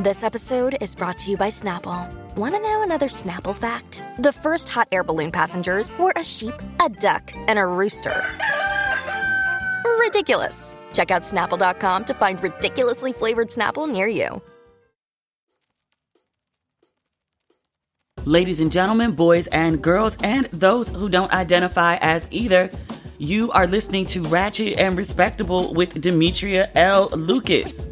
This episode is brought to you by Snapple. Want to know another Snapple fact? The first hot air balloon passengers were a sheep, a duck, and a rooster. Ridiculous. Check out snapple.com to find ridiculously flavored Snapple near you. Ladies and gentlemen, boys and girls, and those who don't identify as either, you are listening to Ratchet and Respectable with Demetria L. Lucas.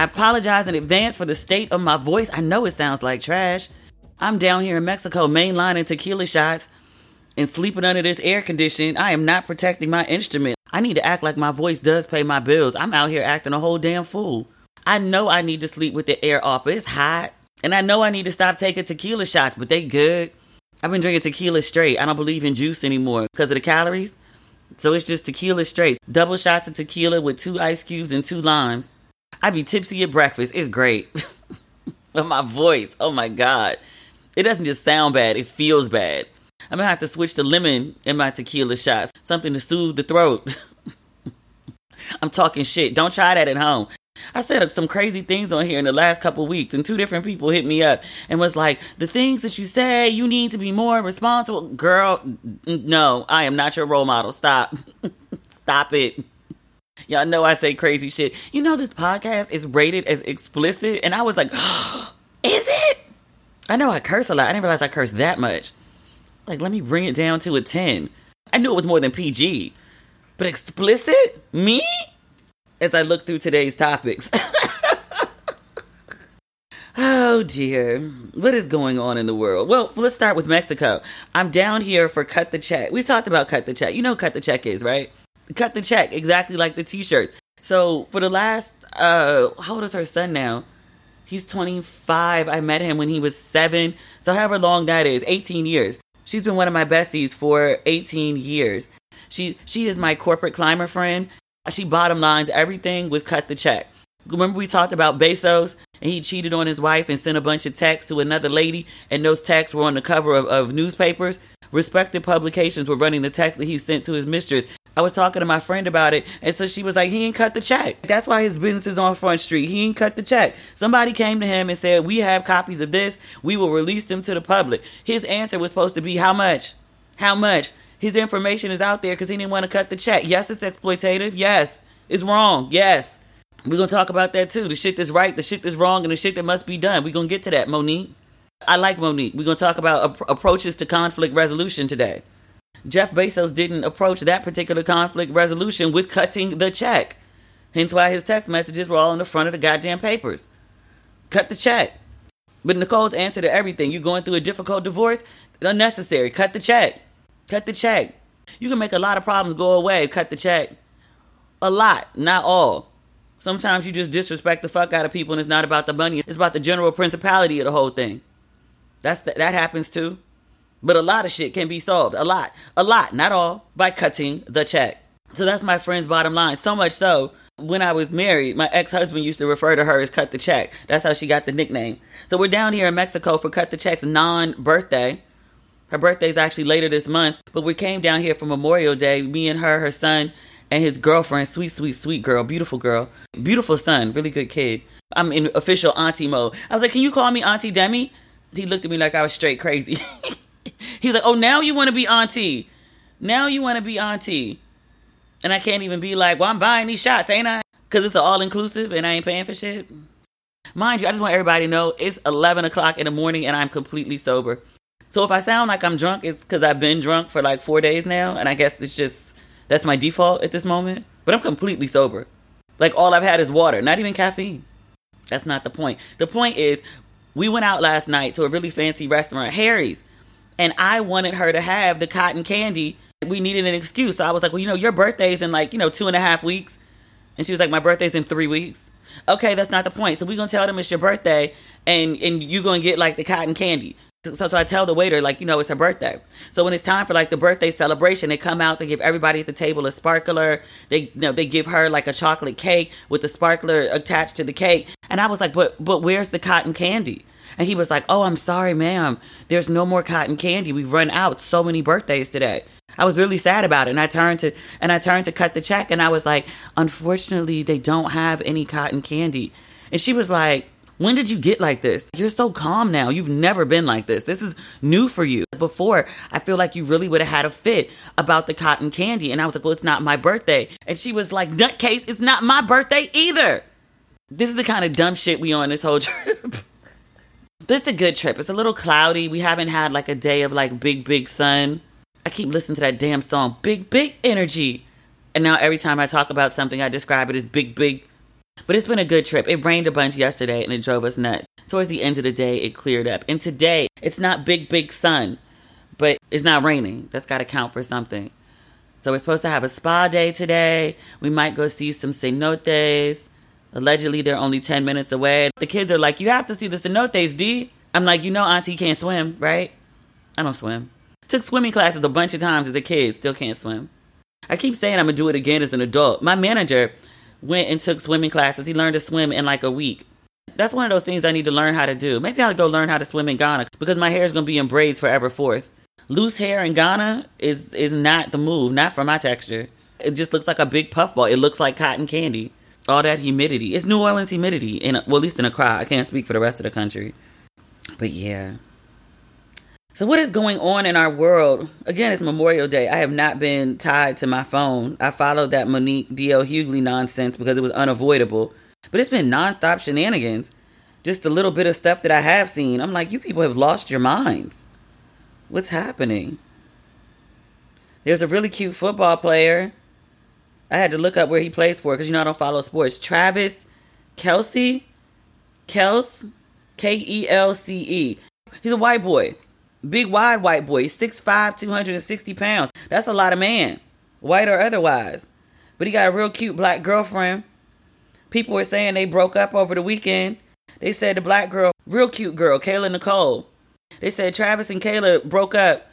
I apologize in advance for the state of my voice. I know it sounds like trash. I'm down here in Mexico mainlining tequila shots and sleeping under this air conditioning. I am not protecting my instrument. I need to act like my voice does pay my bills. I'm out here acting a whole damn fool. I know I need to sleep with the air off, but it's hot. And I know I need to stop taking tequila shots, but they good. I've been drinking tequila straight. I don't believe in juice anymore because of the calories. So it's just tequila straight. Double shots of tequila with two ice cubes and two limes. I be tipsy at breakfast. It's great. but my voice, oh my God. It doesn't just sound bad, it feels bad. I'm gonna have to switch to lemon in my tequila shots, something to soothe the throat. I'm talking shit. Don't try that at home. I said some crazy things on here in the last couple weeks, and two different people hit me up and was like, "The things that you say, you need to be more responsible." Girl, no, I am not your role model. Stop, stop it. Y'all know I say crazy shit. You know this podcast is rated as explicit, and I was like, "Is it?" I know I curse a lot. I didn't realize I cursed that much. Like, let me bring it down to a ten. I knew it was more than PG, but explicit? Me? as I look through today's topics. oh dear. What is going on in the world? Well, let's start with Mexico. I'm down here for Cut the Check. We've talked about Cut the Check. You know Cut the Check is, right? Cut the Check, exactly like the t shirts. So for the last, uh, how old is her son now? He's 25. I met him when he was seven. So however long that is, 18 years. She's been one of my besties for 18 years. She she is my corporate climber friend. She bottom lines everything with cut the check. Remember we talked about Bezos and he cheated on his wife and sent a bunch of texts to another lady and those texts were on the cover of, of newspapers. Respected publications were running the text that he sent to his mistress. I was talking to my friend about it, and so she was like, "He ain't cut the check. That's why his business is on Front Street. He ain't cut the check." Somebody came to him and said, "We have copies of this. We will release them to the public." His answer was supposed to be, "How much? How much?" His information is out there because he didn't want to cut the check. Yes, it's exploitative. Yes, it's wrong. Yes, we're gonna talk about that too. The shit that's right, the shit that's wrong, and the shit that must be done. We're gonna get to that, Monique. I like Monique. We're gonna talk about ap- approaches to conflict resolution today. Jeff Bezos didn't approach that particular conflict resolution with cutting the check. Hence why his text messages were all in the front of the goddamn papers. Cut the check. But Nicole's answer to everything, you're going through a difficult divorce, unnecessary. Cut the check. Cut the check. You can make a lot of problems go away. Cut the check. A lot, not all. Sometimes you just disrespect the fuck out of people and it's not about the money. It's about the general principality of the whole thing. That's the, that happens too. But a lot of shit can be solved. A lot. A lot, not all, by cutting the check. So that's my friend's bottom line. So much so, when I was married, my ex husband used to refer to her as Cut the Check. That's how she got the nickname. So we're down here in Mexico for Cut the Check's non birthday. Her birthday's actually later this month, but we came down here for Memorial Day. Me and her, her son, and his girlfriend, sweet, sweet, sweet girl, beautiful girl, beautiful son, really good kid. I'm in official auntie mode. I was like, Can you call me Auntie Demi? He looked at me like I was straight crazy. He's like, Oh, now you want to be auntie. Now you want to be auntie. And I can't even be like, well, I'm buying these shots, ain't I? Because it's all inclusive and I ain't paying for shit. Mind you, I just want everybody to know it's 11 o'clock in the morning and I'm completely sober. So if I sound like I'm drunk, it's because I've been drunk for like four days now. And I guess it's just, that's my default at this moment. But I'm completely sober. Like all I've had is water, not even caffeine. That's not the point. The point is, we went out last night to a really fancy restaurant, Harry's. And I wanted her to have the cotton candy we needed an excuse. So I was like, well, you know, your birthday's in like, you know, two and a half weeks. And she was like, my birthday's in three weeks. Okay, that's not the point. So we're going to tell them it's your birthday and, and you're going to get like the cotton candy. So, so I tell the waiter, like, you know, it's her birthday. So when it's time for like the birthday celebration, they come out, they give everybody at the table a sparkler. They, you know, they give her like a chocolate cake with the sparkler attached to the cake. And I was like, but, but where's the cotton candy? And he was like, oh, I'm sorry, ma'am. There's no more cotton candy. We've run out so many birthdays today. I was really sad about it. And I turned to and I turned to cut the check and I was like, unfortunately, they don't have any cotton candy. And she was like, when did you get like this? You're so calm now. You've never been like this. This is new for you. Before, I feel like you really would have had a fit about the cotton candy. And I was like, well, it's not my birthday. And she was like, nutcase, it's not my birthday either. This is the kind of dumb shit we on this whole trip. But it's a good trip. It's a little cloudy. We haven't had like a day of like big, big sun. I keep listening to that damn song, Big Big Energy. And now every time I talk about something, I describe it as big, big. But it's been a good trip. It rained a bunch yesterday and it drove us nuts. Towards the end of the day, it cleared up. And today, it's not big, big sun, but it's not raining. That's got to count for something. So we're supposed to have a spa day today. We might go see some cenotes. Allegedly, they're only 10 minutes away. The kids are like, You have to see the cenotes, D. I'm like, You know, Auntie can't swim, right? I don't swim. Took swimming classes a bunch of times as a kid, still can't swim. I keep saying I'm gonna do it again as an adult. My manager went and took swimming classes. He learned to swim in like a week. That's one of those things I need to learn how to do. Maybe I'll go learn how to swim in Ghana because my hair is gonna be in braids forever forth. Loose hair in Ghana is is not the move, not for my texture. It just looks like a big puffball. It looks like cotton candy. All that humidity. It's New Orleans humidity. In well, at least in Accra. I can't speak for the rest of the country. But yeah. So, what is going on in our world? Again, it's Memorial Day. I have not been tied to my phone. I followed that Monique D.L. Hughley nonsense because it was unavoidable. But it's been nonstop shenanigans. Just a little bit of stuff that I have seen. I'm like, you people have lost your minds. What's happening? There's a really cute football player. I had to look up where he plays for because you know I don't follow sports. Travis Kelce, Kels? K E L C E. He's a white boy. Big wide white boy, 6'5, 260 pounds. That's a lot of man, white or otherwise. But he got a real cute black girlfriend. People were saying they broke up over the weekend. They said the black girl, real cute girl, Kayla Nicole. They said Travis and Kayla broke up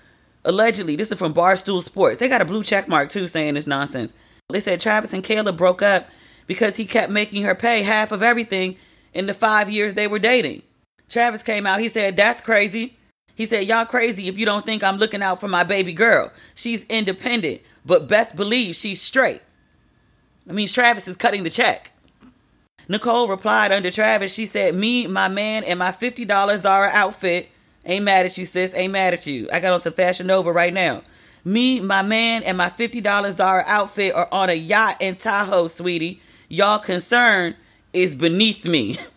allegedly. This is from Barstool Sports. They got a blue check mark too saying this nonsense. They said Travis and Kayla broke up because he kept making her pay half of everything in the five years they were dating. Travis came out, he said, That's crazy. He said, Y'all crazy if you don't think I'm looking out for my baby girl. She's independent, but best believe she's straight. I mean, Travis is cutting the check. Nicole replied under Travis, she said, Me, my man, and my $50 Zara outfit. Ain't mad at you, sis. Ain't mad at you. I got on some Fashion Nova right now. Me, my man, and my $50 Zara outfit are on a yacht in Tahoe, sweetie. Y'all concern is beneath me.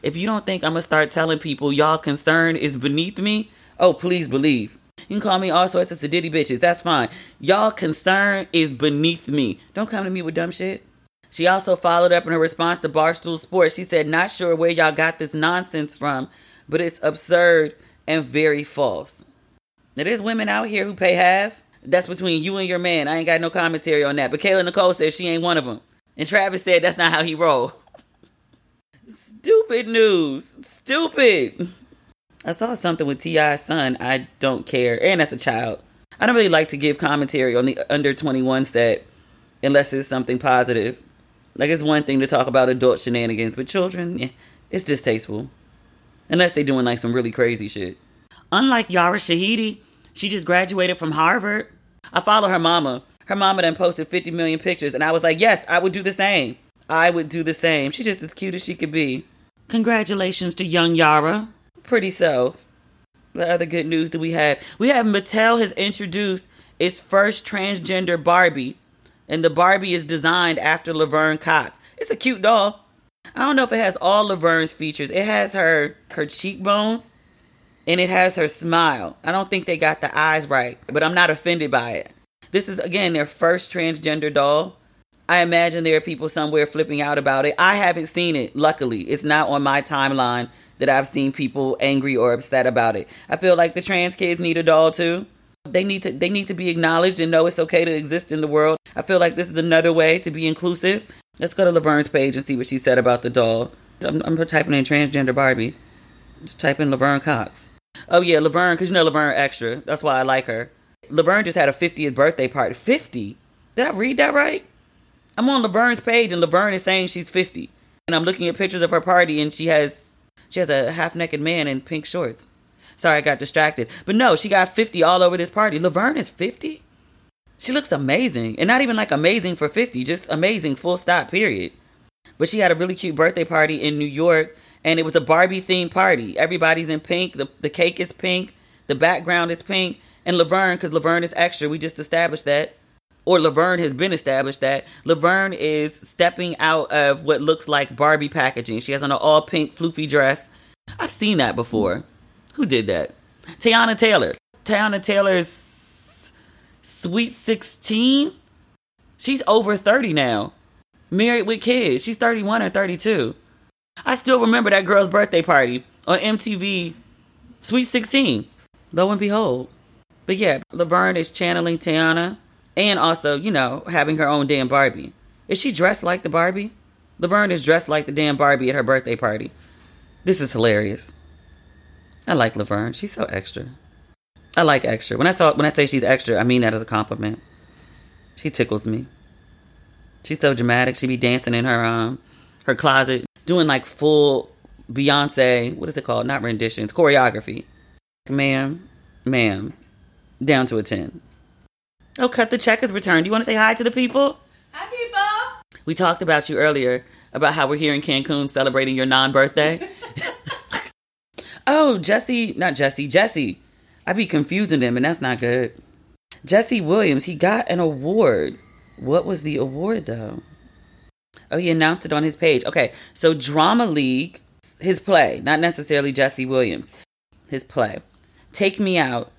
If you don't think I'm gonna start telling people y'all concern is beneath me, oh please believe. You can call me all sorts of sedity bitches. That's fine. Y'all concern is beneath me. Don't come to me with dumb shit. She also followed up in her response to Barstool Sports. She said, Not sure where y'all got this nonsense from, but it's absurd and very false. Now, there's women out here who pay half. That's between you and your man. I ain't got no commentary on that. But Kayla Nicole said she ain't one of them. And Travis said that's not how he roll. Stupid news. Stupid. I saw something with T.I.'s son. I don't care. And as a child, I don't really like to give commentary on the under 21 set unless it's something positive. Like it's one thing to talk about adult shenanigans, but children, yeah, it's distasteful. Unless they're doing like some really crazy shit. Unlike Yara Shahidi, she just graduated from Harvard. I follow her mama. Her mama done posted 50 million pictures, and I was like, yes, I would do the same. I would do the same. She's just as cute as she could be. Congratulations to young Yara. Pretty so. What other good news do we have? We have Mattel has introduced its first transgender Barbie, and the Barbie is designed after Laverne Cox. It's a cute doll. I don't know if it has all Laverne's features. It has her her cheekbones and it has her smile. I don't think they got the eyes right, but I'm not offended by it. This is again their first transgender doll. I imagine there are people somewhere flipping out about it. I haven't seen it. Luckily, it's not on my timeline that I've seen people angry or upset about it. I feel like the trans kids need a doll too. They need to they need to be acknowledged and know it's okay to exist in the world. I feel like this is another way to be inclusive. Let's go to Laverne's page and see what she said about the doll. I'm, I'm typing in transgender Barbie. Just type in Laverne Cox. Oh yeah, Laverne, because you know Laverne extra. That's why I like her. Laverne just had a 50th birthday party. 50? Did I read that right? I'm on Laverne's page and Laverne is saying she's 50. And I'm looking at pictures of her party and she has she has a half naked man in pink shorts. Sorry, I got distracted. But no, she got 50 all over this party. Laverne is 50? She looks amazing. And not even like amazing for 50, just amazing, full stop, period. But she had a really cute birthday party in New York and it was a Barbie themed party. Everybody's in pink. The, the cake is pink. The background is pink. And Laverne, because Laverne is extra, we just established that. Or Laverne has been established that. Laverne is stepping out of what looks like Barbie packaging. She has on an all pink floofy dress. I've seen that before. Who did that? Teyana Taylor. Teyana Taylor's Sweet 16. She's over 30 now. Married with kids. She's 31 or 32. I still remember that girl's birthday party on MTV Sweet 16. Lo and behold. But yeah, Laverne is channeling Teyana and also, you know, having her own damn Barbie. Is she dressed like the Barbie? Laverne is dressed like the damn Barbie at her birthday party. This is hilarious. I like Laverne. She's so extra. I like extra. When I saw when I say she's extra, I mean that as a compliment. She tickles me. She's so dramatic. She be dancing in her um her closet, doing like full Beyonce, what is it called? Not renditions, choreography. Ma'am, ma'am, down to a 10. Oh, cut the check is returned. Do you want to say hi to the people? Hi, people. We talked about you earlier about how we're here in Cancun celebrating your non birthday. oh, Jesse, not Jesse, Jesse. I be confusing them, and that's not good. Jesse Williams, he got an award. What was the award, though? Oh, he announced it on his page. Okay, so Drama League, his play, not necessarily Jesse Williams, his play. Take Me Out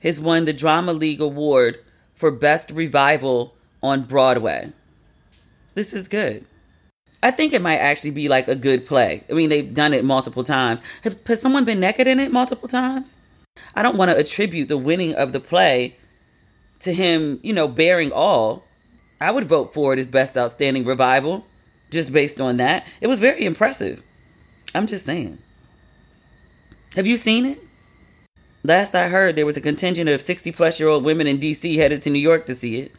has won the Drama League Award for Best Revival on Broadway. This is good. I think it might actually be like a good play. I mean, they've done it multiple times. Have, has someone been naked in it multiple times? I don't want to attribute the winning of the play to him, you know, bearing all. I would vote for it as Best Outstanding Revival just based on that. It was very impressive. I'm just saying. Have you seen it? Last I heard, there was a contingent of 60 plus year old women in DC headed to New York to see it.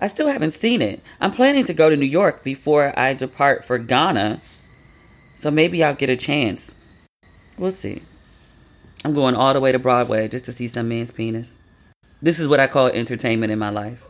I still haven't seen it. I'm planning to go to New York before I depart for Ghana, so maybe I'll get a chance. We'll see. I'm going all the way to Broadway just to see some man's penis. This is what I call entertainment in my life.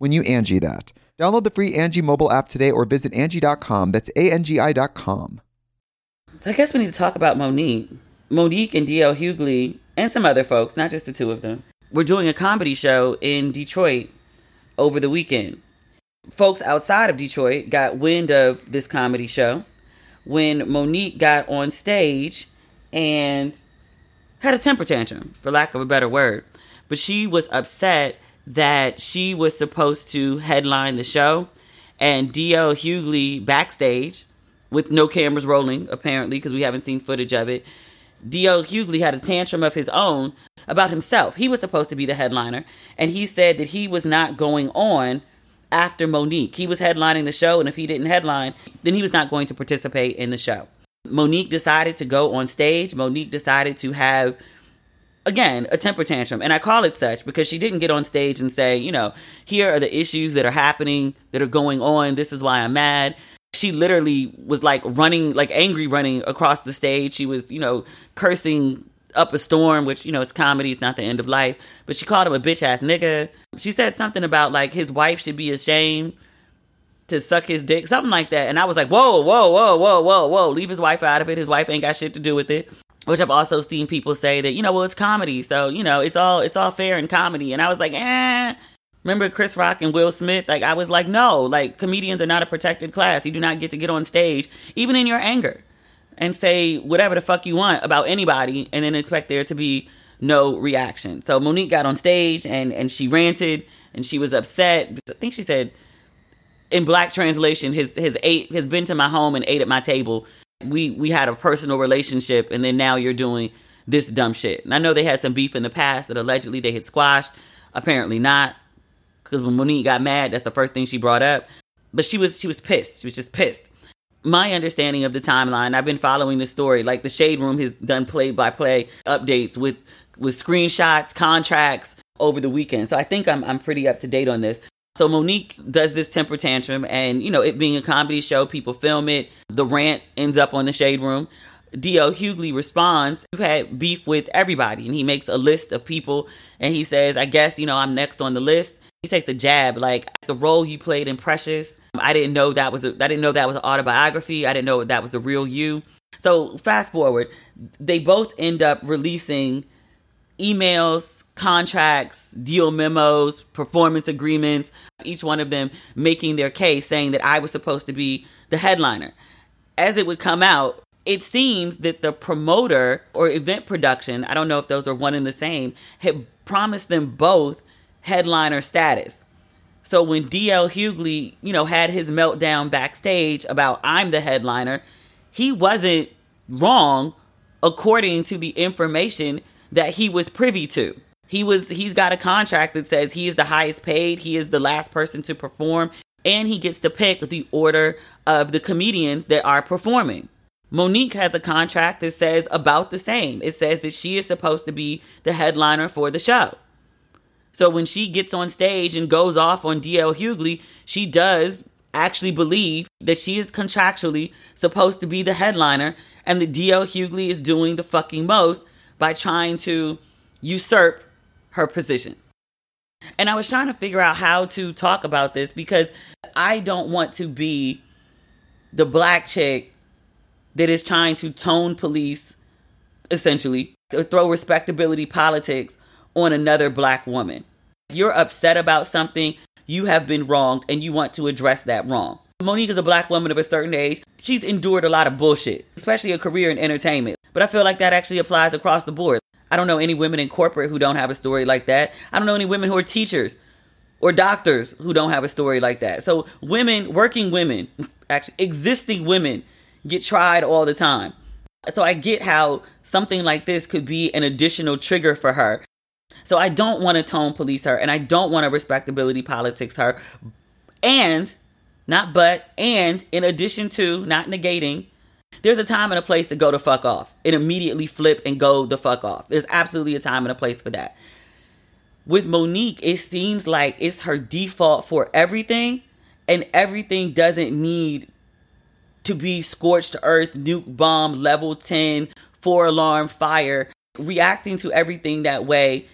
when you Angi that. Download the free Angi mobile app today or visit Angi.com. That's A-N-G-I dot com. So I guess we need to talk about Monique. Monique and D.L. Hughley and some other folks, not just the two of them, were doing a comedy show in Detroit over the weekend. Folks outside of Detroit got wind of this comedy show when Monique got on stage and had a temper tantrum, for lack of a better word. But she was upset that she was supposed to headline the show and D.L. Hughley backstage with no cameras rolling, apparently, because we haven't seen footage of it. D.L. Hughley had a tantrum of his own about himself. He was supposed to be the headliner, and he said that he was not going on after Monique. He was headlining the show, and if he didn't headline, then he was not going to participate in the show. Monique decided to go on stage. Monique decided to have, again, a temper tantrum. And I call it such because she didn't get on stage and say, you know, here are the issues that are happening, that are going on. This is why I'm mad. She literally was like running, like angry running across the stage. She was, you know, cursing up a storm, which, you know, it's comedy, it's not the end of life. But she called him a bitch ass nigga. She said something about like his wife should be ashamed to suck his dick, something like that. And I was like, whoa, whoa, whoa, whoa, whoa, whoa, leave his wife out of it. His wife ain't got shit to do with it. Which I've also seen people say that, you know, well, it's comedy. So, you know, it's all, it's all fair in comedy. And I was like, eh. Remember Chris Rock and Will Smith? Like, I was like, no, like, comedians are not a protected class. You do not get to get on stage, even in your anger, and say whatever the fuck you want about anybody and then expect there to be no reaction. So Monique got on stage and, and she ranted and she was upset. I think she said, in black translation, his his ate has been to my home and ate at my table. We we had a personal relationship, and then now you're doing this dumb shit. And I know they had some beef in the past that allegedly they had squashed. Apparently not, because when Monique got mad, that's the first thing she brought up. But she was she was pissed. She was just pissed. My understanding of the timeline, I've been following the story. Like the Shade Room has done play by play updates with with screenshots, contracts over the weekend. So I think I'm I'm pretty up to date on this. So Monique does this temper tantrum, and you know, it being a comedy show, people film it. The rant ends up on the shade room. D.L. Hughley responds, You've had beef with everybody. And he makes a list of people and he says, I guess, you know, I'm next on the list. He takes a jab, like the role you played in Precious. I didn't know that was a, I didn't know that was an autobiography. I didn't know that was the real you. So fast forward, they both end up releasing emails, contracts, deal memos, performance agreements, each one of them making their case saying that I was supposed to be the headliner. As it would come out, it seems that the promoter or event production, I don't know if those are one and the same, had promised them both headliner status. So when DL Hughley, you know, had his meltdown backstage about I'm the headliner, he wasn't wrong according to the information that he was privy to. He was he's got a contract that says he is the highest paid, he is the last person to perform, and he gets to pick the order of the comedians that are performing. Monique has a contract that says about the same. It says that she is supposed to be the headliner for the show. So when she gets on stage and goes off on DL Hughley, she does actually believe that she is contractually supposed to be the headliner and that DL Hughley is doing the fucking most by trying to usurp her position. And I was trying to figure out how to talk about this because I don't want to be the black chick that is trying to tone police essentially, throw respectability politics on another black woman. You're upset about something, you have been wronged, and you want to address that wrong. Monique is a black woman of a certain age. She's endured a lot of bullshit, especially a career in entertainment. But I feel like that actually applies across the board. I don't know any women in corporate who don't have a story like that. I don't know any women who are teachers or doctors who don't have a story like that. So women, working women, actually existing women get tried all the time. So I get how something like this could be an additional trigger for her. So I don't want to tone police her and I don't want to respectability politics her. And not but and in addition to not negating there's a time and a place to go the fuck off and immediately flip and go the fuck off. There's absolutely a time and a place for that. With Monique, it seems like it's her default for everything, and everything doesn't need to be scorched earth, nuke bomb, level 10, four alarm fire. Reacting to everything that way,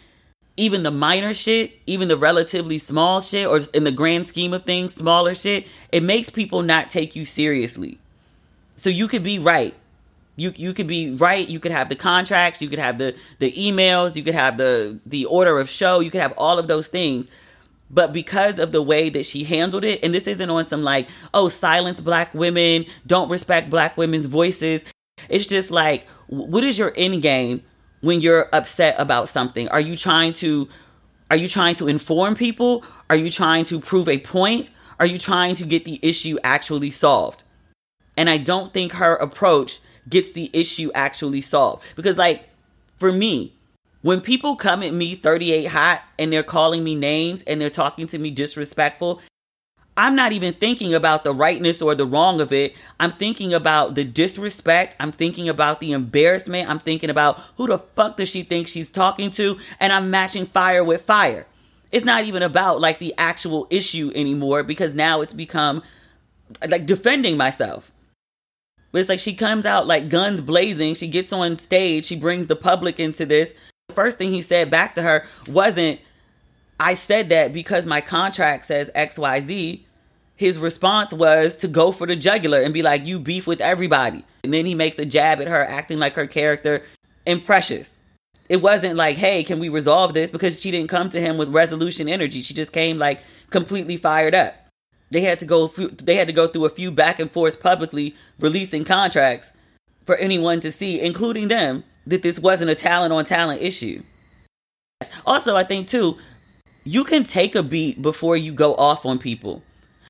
even the minor shit, even the relatively small shit, or in the grand scheme of things, smaller shit, it makes people not take you seriously. So you could be right. You you could be right. You could have the contracts. You could have the the emails. You could have the the order of show. You could have all of those things. But because of the way that she handled it, and this isn't on some like, oh, silence black women, don't respect black women's voices. It's just like, what is your end game when you're upset about something? Are you trying to are you trying to inform people? Are you trying to prove a point? Are you trying to get the issue actually solved? And I don't think her approach gets the issue actually solved. Because, like, for me, when people come at me 38 hot and they're calling me names and they're talking to me disrespectful, I'm not even thinking about the rightness or the wrong of it. I'm thinking about the disrespect. I'm thinking about the embarrassment. I'm thinking about who the fuck does she think she's talking to? And I'm matching fire with fire. It's not even about like the actual issue anymore because now it's become like defending myself. But it's like she comes out like guns blazing. She gets on stage. She brings the public into this. The first thing he said back to her wasn't, I said that because my contract says XYZ. His response was to go for the jugular and be like, You beef with everybody. And then he makes a jab at her, acting like her character in Precious. It wasn't like, Hey, can we resolve this? Because she didn't come to him with resolution energy. She just came like completely fired up they had to go through they had to go through a few back and forths publicly releasing contracts for anyone to see including them that this wasn't a talent on talent issue also i think too you can take a beat before you go off on people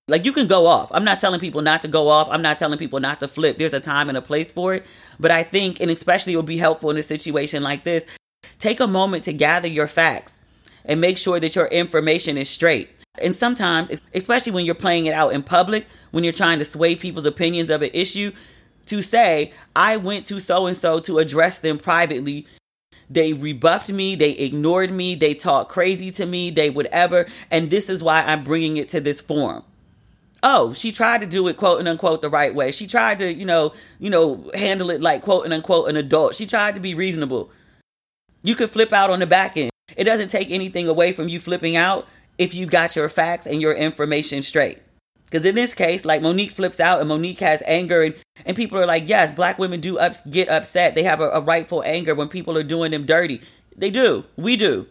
like you can go off. I'm not telling people not to go off. I'm not telling people not to flip. There's a time and a place for it. But i think and especially it will be helpful in a situation like this take a moment to gather your facts and make sure that your information is straight. And sometimes, especially when you're playing it out in public, when you're trying to sway people's opinions of an issue, to say, I went to so and so to address them privately. They rebuffed me, they ignored me, they talked crazy to me, they whatever, and this is why I'm bringing it to this forum. Oh, she tried to do it quote and unquote the right way. She tried to, you know, you know, handle it like quote and unquote an adult. She tried to be reasonable. You could flip out on the back end. It doesn't take anything away from you flipping out if you got your facts and your information straight. Because in this case, like Monique flips out and Monique has anger, and, and people are like, yes, black women do ups, get upset. They have a, a rightful anger when people are doing them dirty. They do. We do.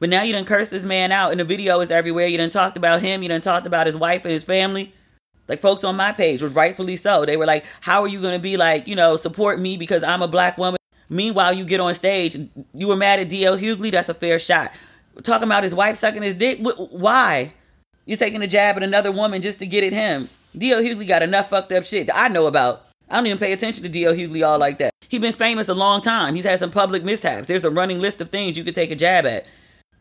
But now you done curse this man out, and the video is everywhere. You done talked about him. You done talked about his wife and his family. Like folks on my page was rightfully so. They were like, how are you going to be like, you know, support me because I'm a black woman? Meanwhile, you get on stage, you were mad at DL Hughley. That's a fair shot talking about his wife sucking his dick. Why? You're taking a jab at another woman just to get at him. D.L. Hughley got enough fucked up shit that I know about. I don't even pay attention to D.L. Hughley all like that. He's been famous a long time. He's had some public mishaps. There's a running list of things you could take a jab at.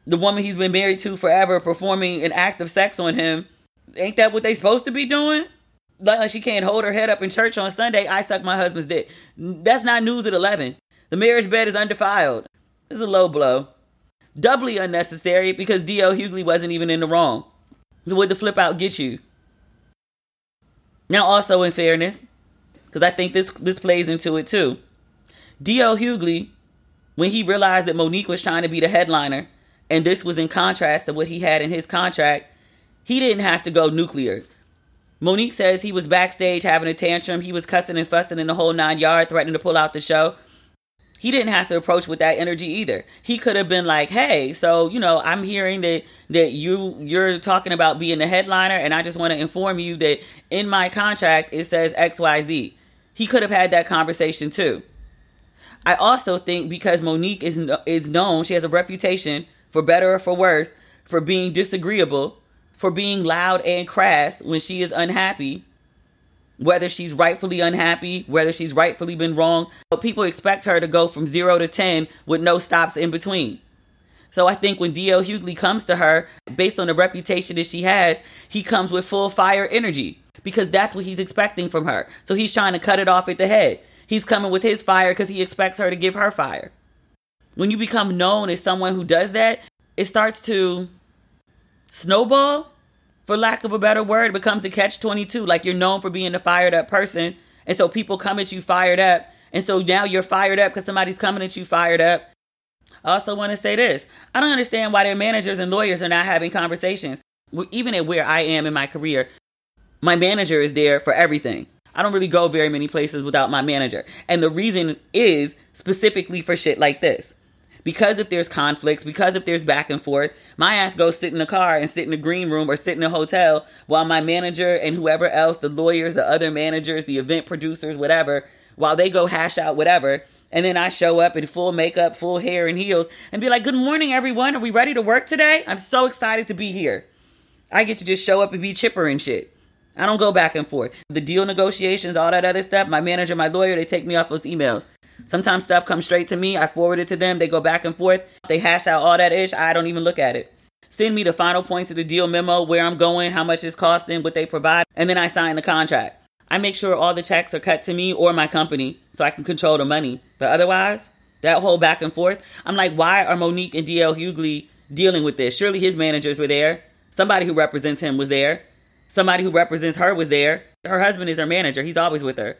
The woman he's been married to forever performing an act of sex on him. Ain't that what they supposed to be doing? Like she can't hold her head up in church on Sunday. I suck my husband's dick. That's not news at 11. The marriage bed is undefiled. It's a low blow doubly unnecessary because D.L. Hughley wasn't even in the wrong. Would the flip out get you? Now, also in fairness, because I think this this plays into it too. D.L. Hughley, when he realized that Monique was trying to be the headliner, and this was in contrast to what he had in his contract, he didn't have to go nuclear. Monique says he was backstage having a tantrum. He was cussing and fussing in the whole nine yard, threatening to pull out the show. he didn't have to approach with that energy either. He could have been like, "Hey, so you know, I'm hearing that that you you're talking about being the headliner, and I just want to inform you that in my contract it says X Y Z." He could have had that conversation too. I also think because Monique is is known, she has a reputation for better or for worse for being disagreeable, for being loud and crass when she is unhappy whether she's rightfully unhappy, whether she's rightfully been wrong. But people expect her to go from zero to 10 with no stops in between. So I think when D.L. Hughley comes to her, based on the reputation that she has, he comes with full fire energy because that's what he's expecting from her. So he's trying to cut it off at the head. He's coming with his fire because he expects her to give her fire. When you become known as someone who does that, it starts to snowball for lack of a better word, becomes a catch 22. Like you're known for being a fired up person. And so people come at you fired up. And so now you're fired up because somebody's coming at you fired up. I also want to say this I don't understand why their managers and lawyers are not having conversations. Even at where I am in my career, my manager is there for everything. I don't really go very many places without my manager. And the reason is specifically for shit like this because if there's conflicts, because if there's back and forth, my ass goes sit in the car and sit in the green room or sit in a hotel while my manager and whoever else, the lawyers, the other managers, the event producers, whatever, while they go hash out whatever. And then I show up in full makeup, full hair and heels and be like, Good morning, everyone. Are we ready to work today? I'm so excited to be here. I get to just show up and be chipper and shit. I don't go back and forth. The deal negotiations, all that other stuff, my manager, my lawyer, they take me off those emails. Sometimes stuff comes straight to me. I forward it to them. They go back and forth. They hash out all that ish. I don't even look at it. Send me the final points of the deal memo, where I'm going, how much it's costing, what they provide, and then I sign the contract. I make sure all the checks are cut to me or my company so I can control the money. But otherwise, that whole back and forth, I'm like, why are Monique and DL Hughley dealing with this? Surely his managers were there. Somebody who represents him was there. Somebody who represents her was there. Her husband is her manager. He's always with her.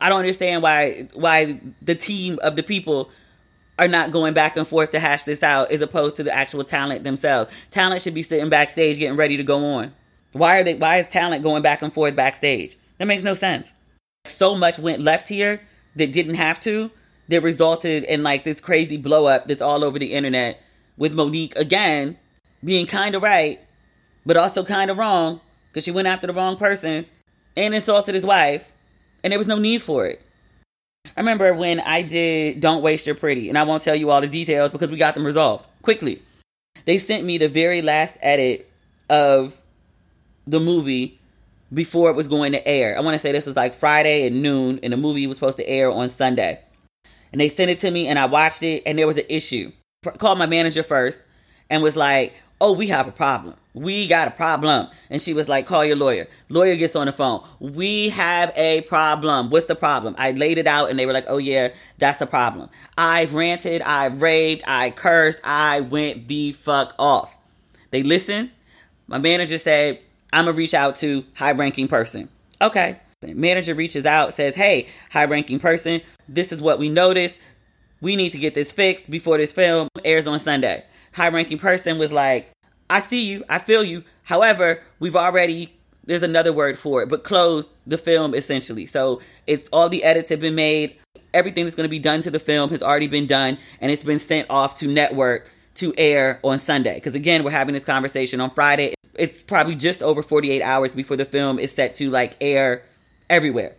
I don't understand why why the team of the people are not going back and forth to hash this out as opposed to the actual talent themselves. Talent should be sitting backstage getting ready to go on. Why are they why is talent going back and forth backstage? That makes no sense. So much went left here that didn't have to that resulted in like this crazy blow up that's all over the internet with Monique again being kind of right but also kind of wrong because she went after the wrong person and insulted his wife and there was no need for it. I remember when I did Don't Waste Your Pretty, and I won't tell you all the details because we got them resolved quickly. They sent me the very last edit of the movie before it was going to air. I want to say this was like Friday at noon, and the movie was supposed to air on Sunday. And they sent it to me, and I watched it, and there was an issue. Called my manager first and was like, Oh, we have a problem we got a problem. And she was like, call your lawyer. Lawyer gets on the phone. We have a problem. What's the problem? I laid it out and they were like, oh yeah, that's a problem. I ranted, I raved, I cursed, I went the fuck off. They listened. My manager said, I'm gonna reach out to high ranking person. Okay. Manager reaches out, says, hey, high ranking person, this is what we noticed. We need to get this fixed before this film airs on Sunday. High ranking person was like, I see you, I feel you. However, we've already there's another word for it, but closed the film essentially. So it's all the edits have been made. Everything that's going to be done to the film has already been done, and it's been sent off to network to air on Sunday. Because again, we're having this conversation on Friday. It's probably just over 48 hours before the film is set to like air everywhere.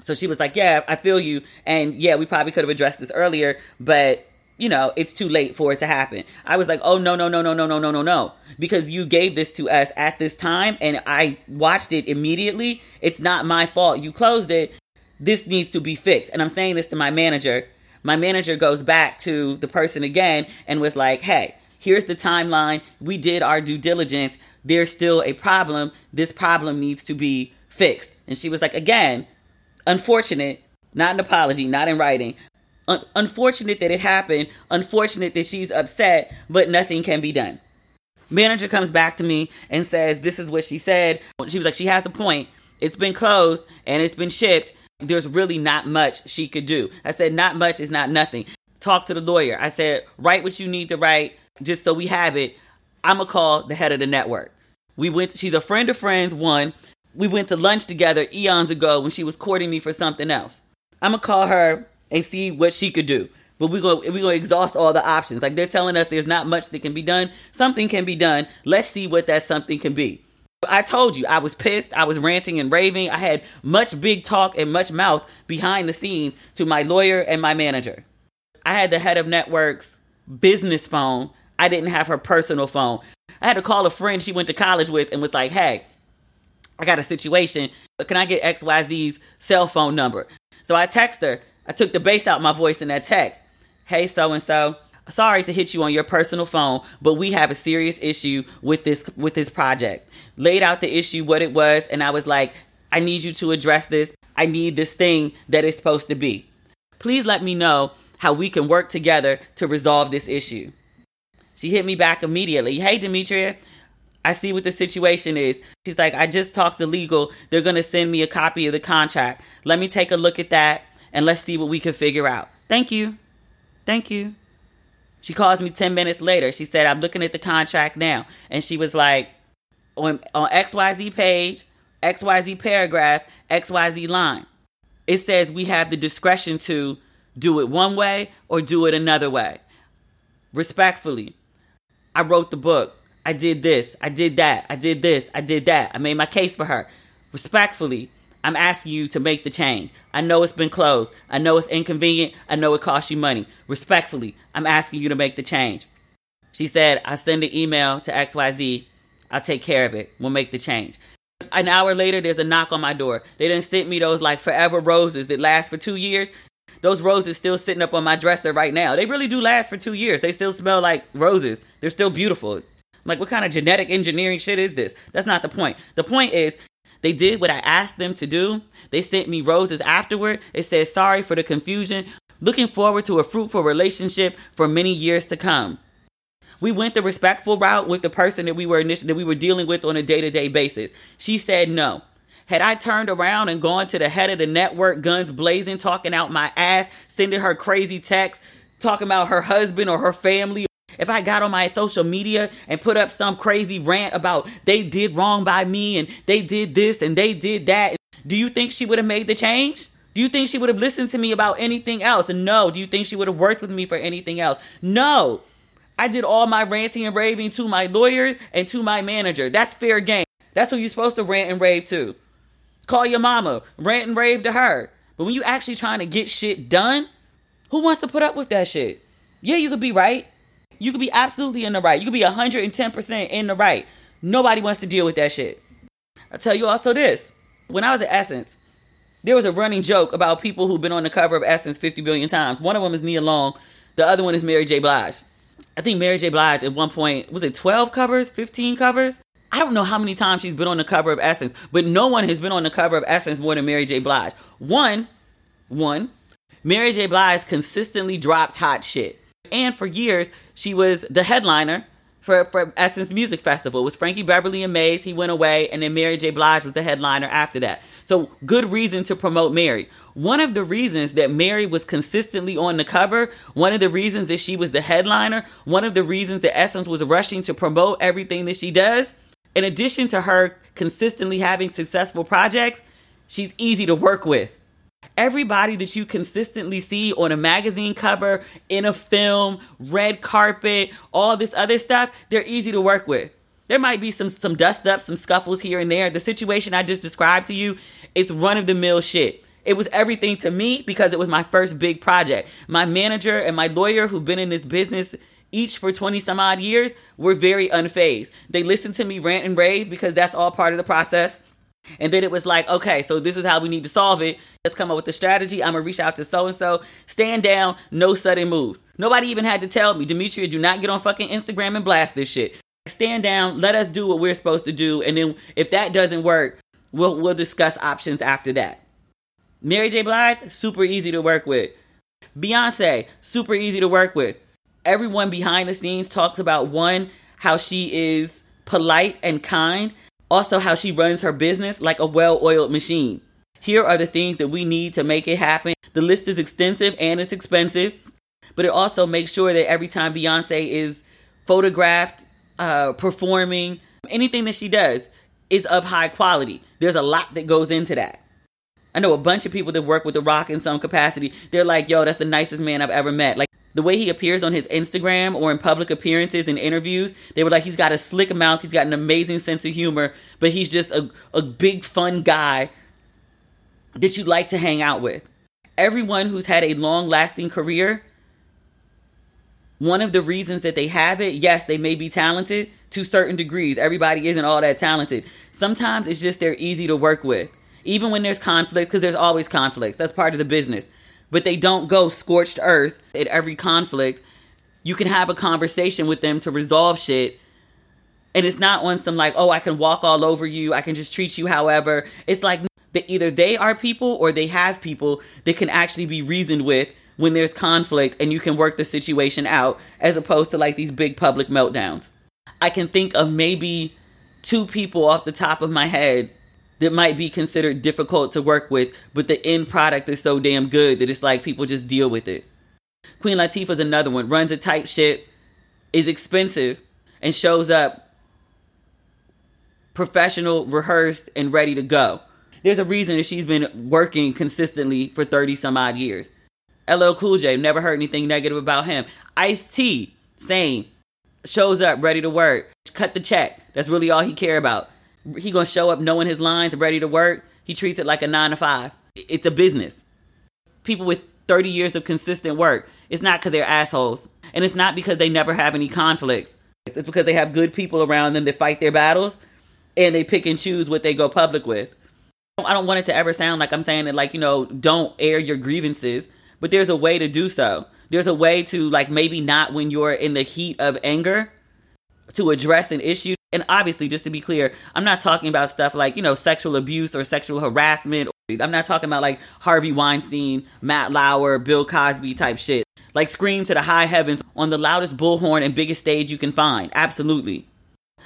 So she was like, "Yeah, I feel you, and yeah, we probably could have addressed this earlier, but you know, it's too late for it to happen. I was like, oh, no, no, no, no, no, no, no, no, no. Because you gave this to us at this time and I watched it immediately. It's not my fault. You closed it. This needs to be fixed. And I'm saying this to my manager. My manager goes back to the person again and was like, hey, here's the timeline. We did our due diligence. There's still a problem. This problem needs to be fixed. And she was like, again, unfortunate, not an apology, not in writing, Un- unfortunate that it happened. Unfortunate that she's upset, but nothing can be done. Manager comes back to me and says, This is what she said. She was like, She has a point. It's been closed and it's been shipped. There's really not much she could do. I said, Not much is not nothing. Talk to the lawyer. I said, Write what you need to write just so we have it. I'm going to call the head of the network. We went, to, she's a friend of friends, one. We went to lunch together eons ago when she was courting me for something else. I'm going to call her and see what she could do but we're going we're going to exhaust all the options. Like they're telling us there's not much that can be done. Something can be done. Let's see what that something can be. I told you I was pissed. I was ranting and raving. I had much big talk and much mouth behind the scenes to my lawyer and my manager. I had the head of networks business phone. I didn't have her personal phone. I had to call a friend she went to college with and was like, "Hey, I got a situation. Can I get XYZ's cell phone number?" So I text her. I took the bass out my voice in that text. Hey, so and so, sorry to hit you on your personal phone, but we have a serious issue with this with this project. Laid out the issue, what it was, and I was like, I need you to address this. I need this thing that it's supposed to be. Please let me know how we can work together to resolve this issue. She hit me back immediately. Hey, Demetria, I see what the situation is. She's like, I just talked to legal. They're going to send me a copy of the contract. Let me take a look at that and let's see what we can figure out. Thank you. Thank you. She calls me 10 minutes later. She said, I'm looking at the contract now. And she was like, on, on XYZ page, XYZ paragraph, XYZ line, it says we have the discretion to do it one way or do it another way. Respectfully, I wrote the book. I did this. I did that. I did this. I did that. I made my case for her. Respectfully, I'm asking you to make the change. I know it's been closed. I know it's inconvenient. I know it costs you money. Respectfully, I'm asking you to make the change. She said, I'll send an email to XYZ. I'll take care of it. We'll make the change. An hour later, there's a knock on my door. They didn't send me those like forever roses that last for two years. Those roses still sitting up on my dresser right now. They really do last for two years. They still smell like roses. They're still beautiful. I'm like, what kind of genetic engineering shit is this? That's not the point. The point is, they did what I asked them to do. They sent me roses afterward. It says, sorry for the confusion. Looking forward to a fruitful relationship for many years to come. We went the respectful route with the person that we were initially, that we were dealing with on a day-to-day basis. She said no. Had I turned around and gone to the head of the network, guns blazing, talking out my ass, sending her crazy texts, talking about her husband or her family, if I got on my social media and put up some crazy rant about they did wrong by me and they did this and they did that, do you think she would have made the change? Do you think she would have listened to me about anything else? No. Do you think she would have worked with me for anything else? No. I did all my ranting and raving to my lawyer and to my manager. That's fair game. That's who you're supposed to rant and rave to. Call your mama, rant and rave to her. But when you actually trying to get shit done, who wants to put up with that shit? Yeah, you could be right. You could be absolutely in the right. You could be 110% in the right. Nobody wants to deal with that shit. I'll tell you also this. When I was at Essence, there was a running joke about people who've been on the cover of Essence 50 billion times. One of them is Nia Long. The other one is Mary J. Blige. I think Mary J. Blige at one point, was it 12 covers, 15 covers? I don't know how many times she's been on the cover of Essence, but no one has been on the cover of Essence more than Mary J. Blige. One, one, Mary J. Blige consistently drops hot shit and for years she was the headliner for, for Essence Music Festival. It was Frankie Beverly and Maze. He went away, and then Mary J. Blige was the headliner after that. So good reason to promote Mary. One of the reasons that Mary was consistently on the cover, one of the reasons that she was the headliner, one of the reasons that Essence was rushing to promote everything that she does, in addition to her consistently having successful projects, she's easy to work with. Everybody that you consistently see on a magazine cover, in a film, red carpet, all this other stuff, they're easy to work with. There might be some some dust ups, some scuffles here and there. The situation I just described to you, it's run of the mill shit. It was everything to me because it was my first big project. My manager and my lawyer who've been in this business each for 20 some odd years were very unfazed. They listened to me rant and rave because that's all part of the process. And then it was like, okay, so this is how we need to solve it. Let's come up with a strategy. I'm gonna reach out to so and so. Stand down, no sudden moves. Nobody even had to tell me, Demetria, do not get on fucking Instagram and blast this shit. Stand down, let us do what we're supposed to do, and then if that doesn't work, we'll we'll discuss options after that. Mary J. Blige, super easy to work with. Beyonce, super easy to work with. Everyone behind the scenes talks about one, how she is polite and kind also, how she runs her business like a well oiled machine. Here are the things that we need to make it happen. The list is extensive and it's expensive, but it also makes sure that every time Beyonce is photographed, uh, performing, anything that she does is of high quality. There's a lot that goes into that. I know a bunch of people that work with The Rock in some capacity. They're like, yo, that's the nicest man I've ever met. Like, the way he appears on his Instagram or in public appearances and interviews, they were like, he's got a slick mouth, he's got an amazing sense of humor, but he's just a, a big, fun guy that you'd like to hang out with. Everyone who's had a long lasting career, one of the reasons that they have it, yes, they may be talented to certain degrees. Everybody isn't all that talented. Sometimes it's just they're easy to work with. Even when there's conflict, because there's always conflicts. That's part of the business but they don't go scorched earth at every conflict. You can have a conversation with them to resolve shit. And it's not on some like, oh, I can walk all over you. I can just treat you however. It's like that either they are people or they have people that can actually be reasoned with when there's conflict and you can work the situation out as opposed to like these big public meltdowns. I can think of maybe two people off the top of my head that might be considered difficult to work with, but the end product is so damn good that it's like people just deal with it. Queen Latifah's another one, runs a tight ship, is expensive, and shows up professional, rehearsed, and ready to go. There's a reason that she's been working consistently for 30 some odd years. LL Cool J, never heard anything negative about him. Ice T, same. Shows up ready to work. Cut the check. That's really all he care about he gonna show up knowing his lines, ready to work. He treats it like a nine to five. It's a business. People with 30 years of consistent work. It's not because they're assholes. And it's not because they never have any conflicts. It's because they have good people around them that fight their battles and they pick and choose what they go public with. I don't want it to ever sound like I'm saying that, like, you know, don't air your grievances, but there's a way to do so. There's a way to, like, maybe not when you're in the heat of anger to address an issue and obviously, just to be clear, I'm not talking about stuff like, you know, sexual abuse or sexual harassment. I'm not talking about like Harvey Weinstein, Matt Lauer, Bill Cosby type shit. Like scream to the high heavens on the loudest bullhorn and biggest stage you can find. Absolutely.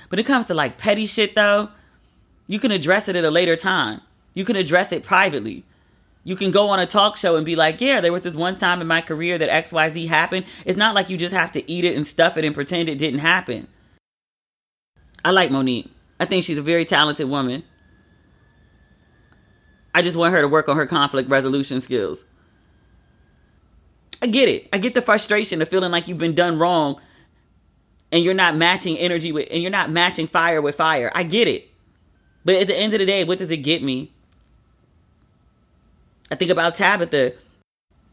But it comes to like petty shit though, you can address it at a later time. You can address it privately. You can go on a talk show and be like, yeah, there was this one time in my career that XYZ happened. It's not like you just have to eat it and stuff it and pretend it didn't happen. I like Mo'Nique. I think she's a very talented woman. I just want her to work on her conflict resolution skills. I get it. I get the frustration of feeling like you've been done wrong and you're not matching energy with and you're not matching fire with fire. I get it. But at the end of the day, what does it get me? I think about Tabitha.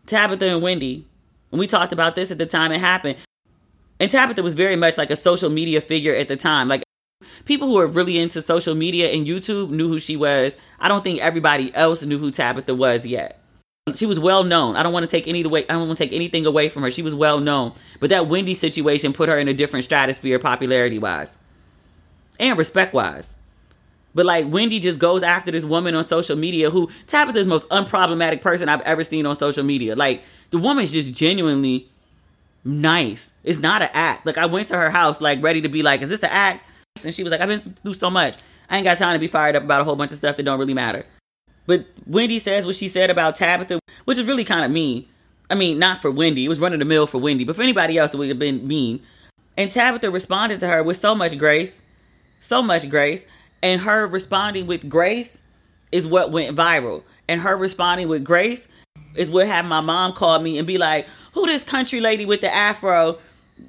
Tabitha and Wendy. And we talked about this at the time it happened. And Tabitha was very much like a social media figure at the time. Like people who are really into social media and YouTube knew who she was. I don't think everybody else knew who Tabitha was yet. She was well known. I don't want to take any away. I don't want to take anything away from her. She was well known, but that Wendy situation put her in a different stratosphere, popularity wise, and respect wise. But like Wendy just goes after this woman on social media who Tabitha is most unproblematic person I've ever seen on social media. Like the woman's just genuinely nice. It's not an act. Like I went to her house like ready to be like, is this an act? And she was like, I've been through so much. I ain't got time to be fired up about a whole bunch of stuff that don't really matter. But Wendy says what she said about Tabitha, which is really kind of mean. I mean, not for Wendy. It was running the mill for Wendy, but for anybody else, it would have been mean. And Tabitha responded to her with so much grace, so much grace. And her responding with grace is what went viral. And her responding with grace is what had my mom call me and be like, Who this country lady with the afro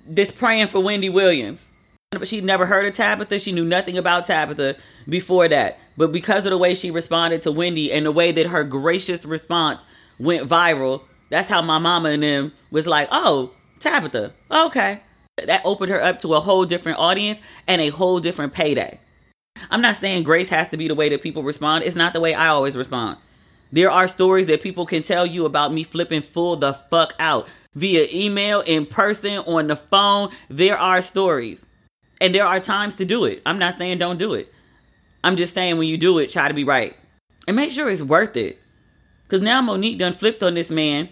that's praying for Wendy Williams? But she'd never heard of Tabitha. She knew nothing about Tabitha before that. But because of the way she responded to Wendy and the way that her gracious response went viral, that's how my mama and them was like, oh, Tabitha, okay. That opened her up to a whole different audience and a whole different payday. I'm not saying grace has to be the way that people respond. It's not the way I always respond. There are stories that people can tell you about me flipping full the fuck out via email, in person, on the phone. There are stories. And there are times to do it. I'm not saying don't do it. I'm just saying when you do it, try to be right. And make sure it's worth it. Because now Mo'Nique done flipped on this man.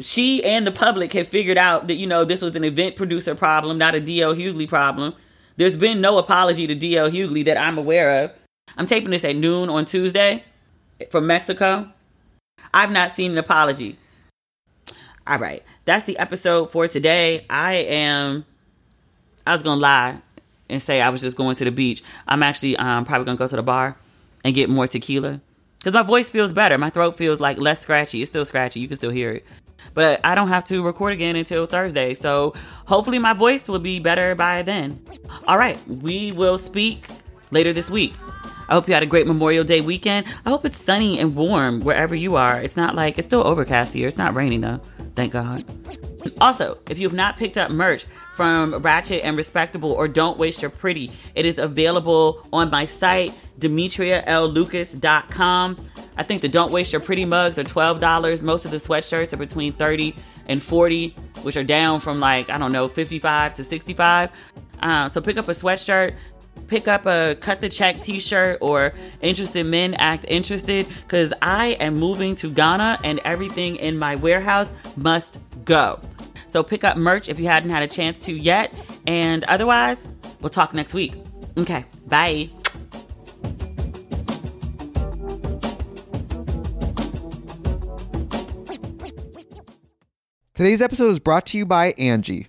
She and the public have figured out that, you know, this was an event producer problem, not a D.L. Hughley problem. There's been no apology to D.L. Hughley that I'm aware of. I'm taping this at noon on Tuesday from Mexico. I've not seen an apology. All right. That's the episode for today. I am I was gonna lie and say I was just going to the beach. I'm actually um, probably gonna go to the bar and get more tequila because my voice feels better. My throat feels like less scratchy. It's still scratchy. You can still hear it. But I don't have to record again until Thursday. So hopefully my voice will be better by then. All right, we will speak later this week. I hope you had a great Memorial Day weekend. I hope it's sunny and warm wherever you are. It's not like it's still overcast here. It's not raining though. Thank God. Also, if you have not picked up merch from Ratchet and Respectable or Don't Waste Your Pretty, it is available on my site, DemetriaLLucas.com. I think the Don't Waste Your Pretty mugs are $12. Most of the sweatshirts are between 30 and 40, which are down from like, I don't know, 55 to 65. Uh, so pick up a sweatshirt pick up a cut the check t-shirt or interested men act interested because i am moving to ghana and everything in my warehouse must go. So pick up merch if you hadn't had a chance to yet and otherwise we'll talk next week. Okay bye. Today's episode is brought to you by Angi.